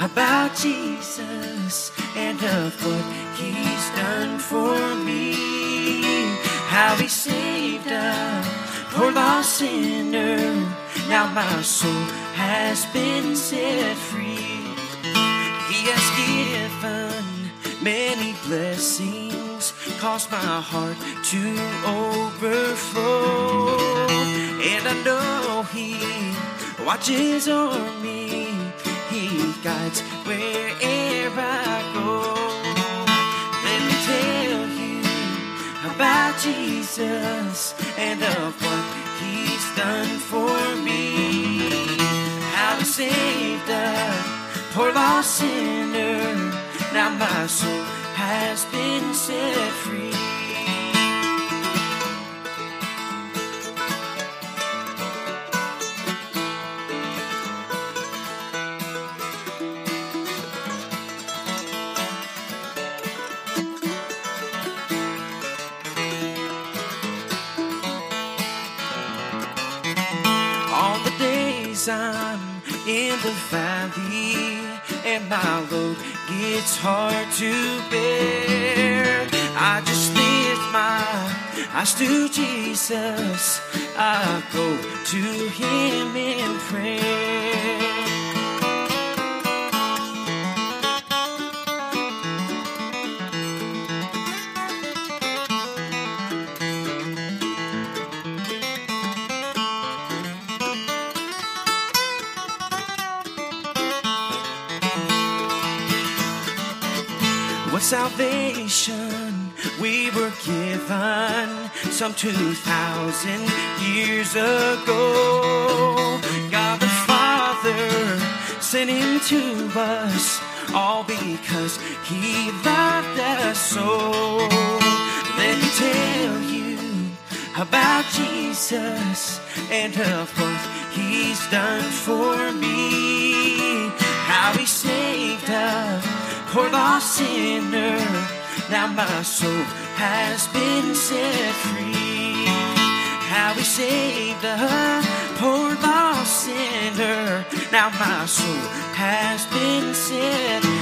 about Jesus and of what he's done for me. How he saved a poor lost sinner. Now my soul has been set free. He has given many blessings, caused my heart to overflow. And I know He watches over me, guides wherever I go. Let me tell you about Jesus and of what He's done for me. How He saved a poor lost sinner. Now my soul has been set I'm in the valley and my load gets hard to bear. I just lift my eyes to Jesus. I go to Him in prayer. What salvation we were given some 2,000 years ago. God the Father sent him to us all because he loved us so. Let me tell you about Jesus and of what he's done for me. How he saved poor lost sinner. Now my soul has been set free. How he saved a poor lost sinner. Now my soul has been set free.